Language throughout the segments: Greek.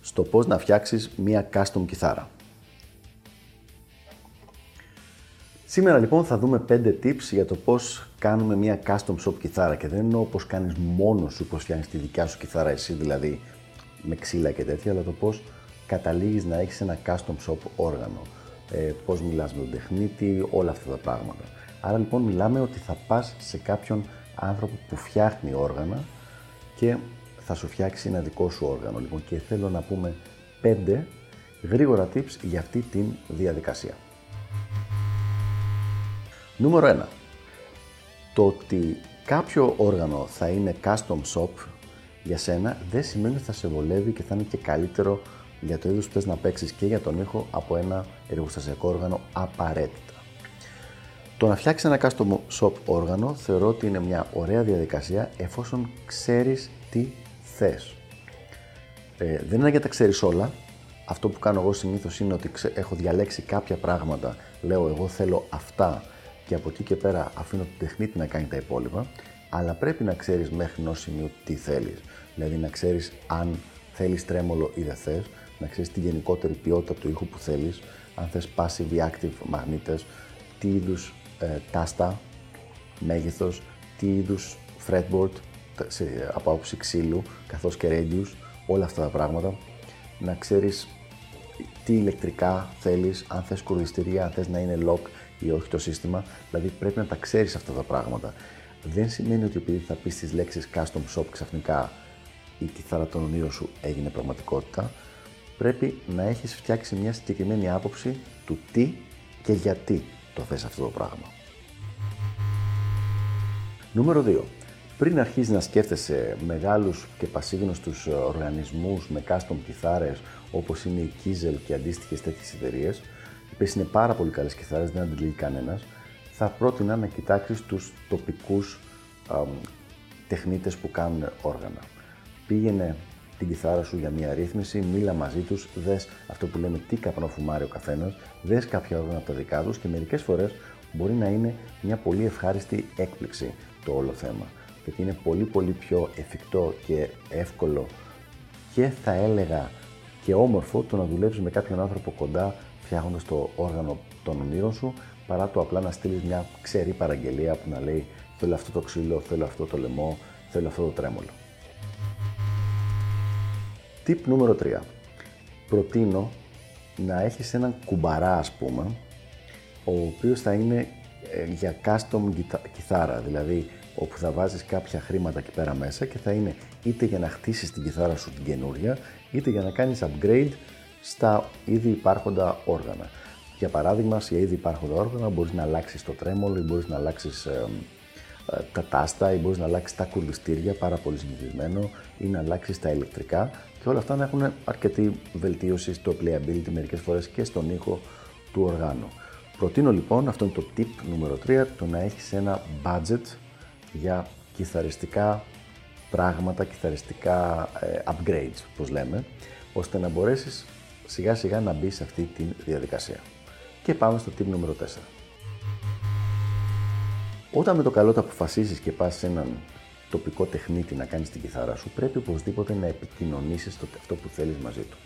στο πώς να φτιάξεις μία custom κιθάρα. Σήμερα λοιπόν θα δούμε 5 tips για το πώς κάνουμε μία custom shop κιθάρα και δεν εννοώ πώς κάνεις μόνος σου, πώς φτιάχνεις τη δικιά σου κιθάρα εσύ δηλαδή με ξύλα και τέτοια, αλλά το πώς καταλήγεις να έχεις ένα custom shop όργανο, ε, πώς μιλάς με τον τεχνίτη, όλα αυτά τα πράγματα. Άρα λοιπόν μιλάμε ότι θα πας σε κάποιον άνθρωπο που φτιάχνει όργανα και θα σου φτιάξει ένα δικό σου όργανο. Λοιπόν, και θέλω να πούμε πέντε γρήγορα tips για αυτή τη διαδικασία. Νούμερο 1. Το ότι κάποιο όργανο θα είναι custom shop για σένα δεν σημαίνει ότι θα σε βολεύει και θα είναι και καλύτερο για το είδος που θες να παίξεις και για τον ήχο από ένα εργοστασιακό όργανο απαραίτητα. Το να φτιάξεις ένα custom shop όργανο θεωρώ ότι είναι μια ωραία διαδικασία εφόσον ξέρεις τι θες. Ε, δεν είναι για τα ξέρεις όλα. Αυτό που κάνω εγώ συνήθως είναι ότι έχω διαλέξει κάποια πράγματα. Λέω εγώ θέλω αυτά και από εκεί και πέρα αφήνω τον τεχνίτη να κάνει τα υπόλοιπα. Αλλά πρέπει να ξέρεις μέχρι ενός σημείου τι θέλεις. Δηλαδή να ξέρεις αν θέλεις τρέμολο ή δεν θες, να ξέρεις τη γενικότερη ποιότητα του ήχου που θέλεις, αν θες passive active μαγνήτες, τι είδους ε, τάστα, μέγεθος, τι είδους fretboard, σε, από άποψη ξύλου, καθώς και radius, όλα αυτά τα πράγματα. Να ξέρεις τι ηλεκτρικά θέλεις, αν θες κουρδιστηρία, αν θες να είναι lock ή όχι το σύστημα. Δηλαδή πρέπει να τα ξέρεις αυτά τα πράγματα. Δεν σημαίνει ότι επειδή θα πεις τις λέξεις custom shop ξαφνικά η κιθάρα των ονείρων σου έγινε πραγματικότητα. Πρέπει να έχεις φτιάξει μια συγκεκριμένη άποψη του τι και γιατί το θες αυτό το πράγμα. Νούμερο 2 πριν αρχίσει να σκέφτεσαι μεγάλους και πασίγνωστους οργανισμούς με custom κιθάρες όπως είναι η Kiesel και αντίστοιχες τέτοιες εταιρείες, οι οποίες είναι πάρα πολύ καλές κιθάρες, δεν αντιλήγει κανένας, θα πρότεινα να κοιτάξεις τους τοπικούς α, τεχνίτες που κάνουν όργανα. Πήγαινε την κιθάρα σου για μια ρύθμιση, μίλα μαζί τους, δες αυτό που λέμε τι καπνοφουμάρει ο καθένας, δες κάποια όργανα από τα δικά τους και μερικές φορές μπορεί να είναι μια πολύ ευχάριστη έκπληξη το όλο θέμα γιατί είναι πολύ πολύ πιο εφικτό και εύκολο και θα έλεγα και όμορφο το να δουλεύεις με κάποιον άνθρωπο κοντά φτιάχνοντας το όργανο των ονείρων σου παρά το απλά να στείλεις μια ξερή παραγγελία που να λέει θέλω αυτό το ξύλο, θέλω αυτό το λαιμό, θέλω αυτό το τρέμολο. Tip νούμερο 3. Προτείνω να έχεις έναν κουμπαρά ας πούμε ο οποίος θα είναι ε, για custom κιθάρα, δηλαδή όπου θα βάζεις κάποια χρήματα εκεί πέρα μέσα και θα είναι είτε για να χτίσεις την κιθάρα σου την καινούρια, είτε για να κάνεις upgrade στα ήδη υπάρχοντα όργανα. Για παράδειγμα, σε ήδη υπάρχοντα όργανα μπορείς να αλλάξεις το τρέμολο ή μπορείς να αλλάξεις ε, ε, τα τάστα ή μπορείς να αλλάξεις τα κουρδιστήρια, πάρα πολύ συνηθισμένο, ή να αλλάξεις τα ηλεκτρικά και όλα αυτά να έχουν αρκετή βελτίωση στο playability μερικές φορές και στον ήχο του οργάνου. Προτείνω λοιπόν, αυτό είναι το tip νούμερο 3, το να έχεις ένα budget για κιθαριστικά πράγματα, κιθαριστικά ε, upgrades, όπως λέμε, ώστε να μπορέσεις σιγά σιγά να μπεις σε αυτή τη διαδικασία. Και πάμε στο tip νούμερο 4. Όταν με το καλό τα αποφασίσεις και πας σε έναν τοπικό τεχνίτη να κάνεις την κιθάρα σου, πρέπει οπωσδήποτε να επικοινωνήσεις το, αυτό που θέλεις μαζί του.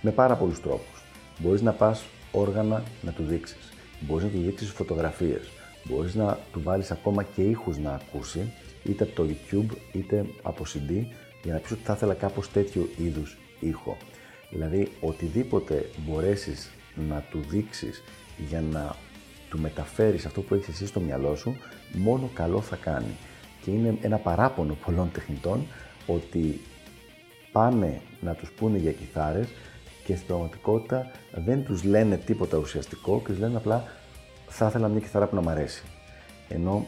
Με πάρα πολλούς τρόπους. Μπορείς να πας όργανα να του δείξεις. Μπορείς να του δείξεις φωτογραφίες. Μπορείς να του βάλεις ακόμα και ήχους να ακούσει, είτε από το YouTube είτε από CD, για να πεις ότι θα ήθελα κάπως τέτοιο είδους ήχο. Δηλαδή, οτιδήποτε μπορέσεις να του δείξεις για να του μεταφέρεις αυτό που έχεις εσύ στο μυαλό σου, μόνο καλό θα κάνει. Και είναι ένα παράπονο πολλών τεχνητών ότι πάνε να τους πούνε για κιθάρες και στην πραγματικότητα δεν τους λένε τίποτα ουσιαστικό και τους λένε απλά θα ήθελα μια κιθάρα που να μ' αρέσει. Ενώ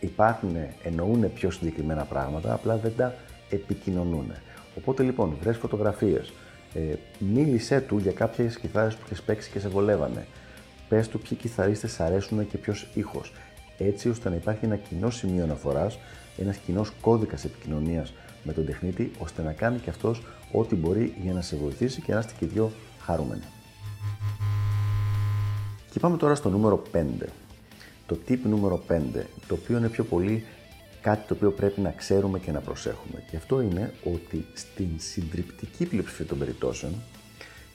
υπάρχουν, εννοούν πιο συγκεκριμένα πράγματα, απλά δεν τα επικοινωνούν. Οπότε λοιπόν, βρες φωτογραφίες, Ε, μίλησέ του για κάποιες κιθάρες που έχει παίξει και σε βολεύανε. Πες του ποιοι κιθαρίστες αρέσουν και ποιος ήχος. Έτσι ώστε να υπάρχει ένα κοινό σημείο αναφοράς, ένας κοινός κώδικας επικοινωνίας με τον τεχνίτη, ώστε να κάνει και αυτός ό,τι μπορεί για να σε βοηθήσει και να είστε και δυο χαρούμενοι. Και πάμε τώρα στο νούμερο 5. Το tip νούμερο 5, το οποίο είναι πιο πολύ κάτι το οποίο πρέπει να ξέρουμε και να προσέχουμε. Και αυτό είναι ότι στην συντριπτική πλειοψηφία των περιπτώσεων,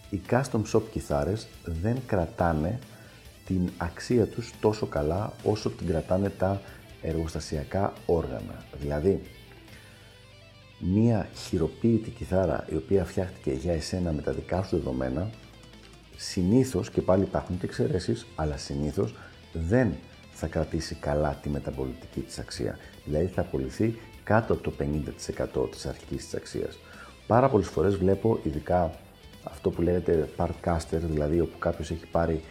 οι custom shop κιθάρες δεν κρατάνε την αξία τους τόσο καλά όσο την κρατάνε τα εργοστασιακά όργανα. Δηλαδή, μία χειροποίητη κιθάρα η οποία φτιάχτηκε για εσένα με τα δικά σου δεδομένα, συνήθως, και πάλι υπάρχουν και εξαιρέσεις, αλλά συνήθως δεν θα κρατήσει καλά τη μεταπολιτική της αξία. Δηλαδή θα απολυθεί κάτω από το 50% της αρχικής της αξίας. Πάρα πολλές φορές βλέπω ειδικά αυτό που λέγεται partcaster, δηλαδή όπου κάποιος έχει πάρει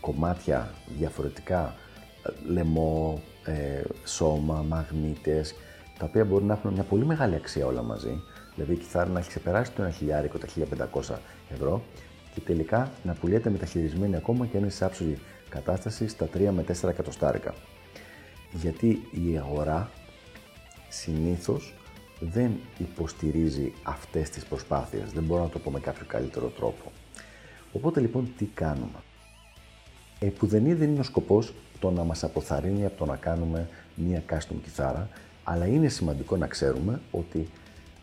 κομμάτια διαφορετικά, ε, λαιμό, ε, σώμα, μαγνήτες, τα οποία μπορεί να έχουν μια πολύ μεγάλη αξία όλα μαζί. Δηλαδή η κιθάρα να έχει ξεπεράσει το 1.000 τα 1.500 ευρώ και τελικά να πουλιέται μεταχειρισμένη ακόμα και είναι σε άψογη κατάσταση στα 3 με 4 εκατοστάρικα. Γιατί η αγορά συνήθως δεν υποστηρίζει αυτές τις προσπάθειες. Δεν μπορώ να το πω με κάποιο καλύτερο τρόπο. Οπότε λοιπόν τι κάνουμε; Ε, που δεν είναι ο σκοπός το να μας αποθαρρύνει από το να κάνουμε μία custom κιθάρα, αλλά είναι σημαντικό να ξέρουμε ότι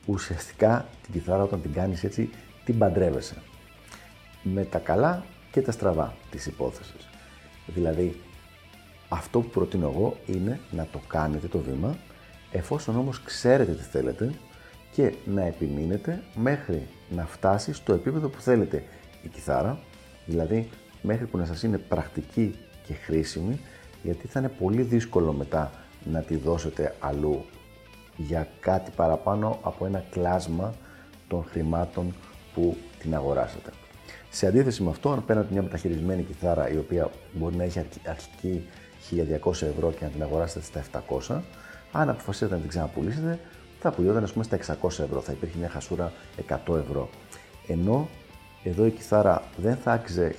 ουσιαστικά την κιθάρα όταν την κάνεις έτσι, την παντρεύεσαι. Με τα καλά και τα στραβά της υπόθεσης. Δηλαδή, αυτό που προτείνω εγώ είναι να το κάνετε το βήμα, εφόσον όμως ξέρετε τι θέλετε και να επιμείνετε μέχρι να φτάσει στο επίπεδο που θέλετε η κιθάρα, δηλαδή μέχρι που να σας είναι πρακτική και χρήσιμη, γιατί θα είναι πολύ δύσκολο μετά να τη δώσετε αλλού για κάτι παραπάνω από ένα κλάσμα των χρημάτων που την αγοράσετε. Σε αντίθεση με αυτό, αν παίρνετε μια μεταχειρισμένη κιθάρα η οποία μπορεί να έχει αρχική 1200 ευρώ και να την αγοράσετε στα 700, αν αποφασίσετε να την ξαναπουλήσετε, θα πουλιόταν ας πούμε στα 600 ευρώ, θα υπήρχε μια χασούρα 100 ευρώ. Ενώ εδώ η κιθάρα δεν θα άξιζε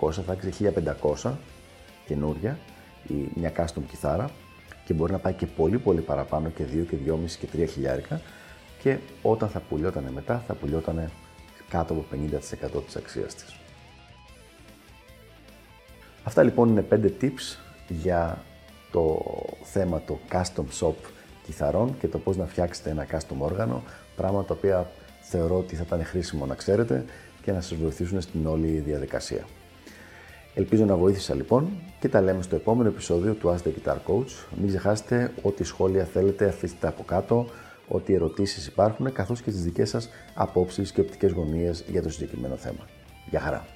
1200, θα άξιζε 1500 καινούρια, η, μια custom κιθάρα και μπορεί να πάει και πολύ πολύ παραπάνω και 2 και 2,5 και 3 χιλιάρικα και όταν θα πουλιόταν μετά θα πουλιόταν κάτω από 50% της αξίας της. Αυτά λοιπόν είναι 5 tips για το θέμα το custom shop κιθαρών και το πώς να φτιάξετε ένα custom όργανο, πράγματα τα οποία θεωρώ ότι θα ήταν χρήσιμο να ξέρετε και να σας βοηθήσουν στην όλη διαδικασία. Ελπίζω να βοήθησα λοιπόν και τα λέμε στο επόμενο επεισόδιο του Ask the Guitar Coach. Μην ξεχάσετε ό,τι σχόλια θέλετε αφήστε από κάτω ότι ερωτήσεις υπάρχουν καθώς και τις δικές σας απόψεις και οπτικές γωνίες για το συγκεκριμένο θέμα. Γεια χαρά!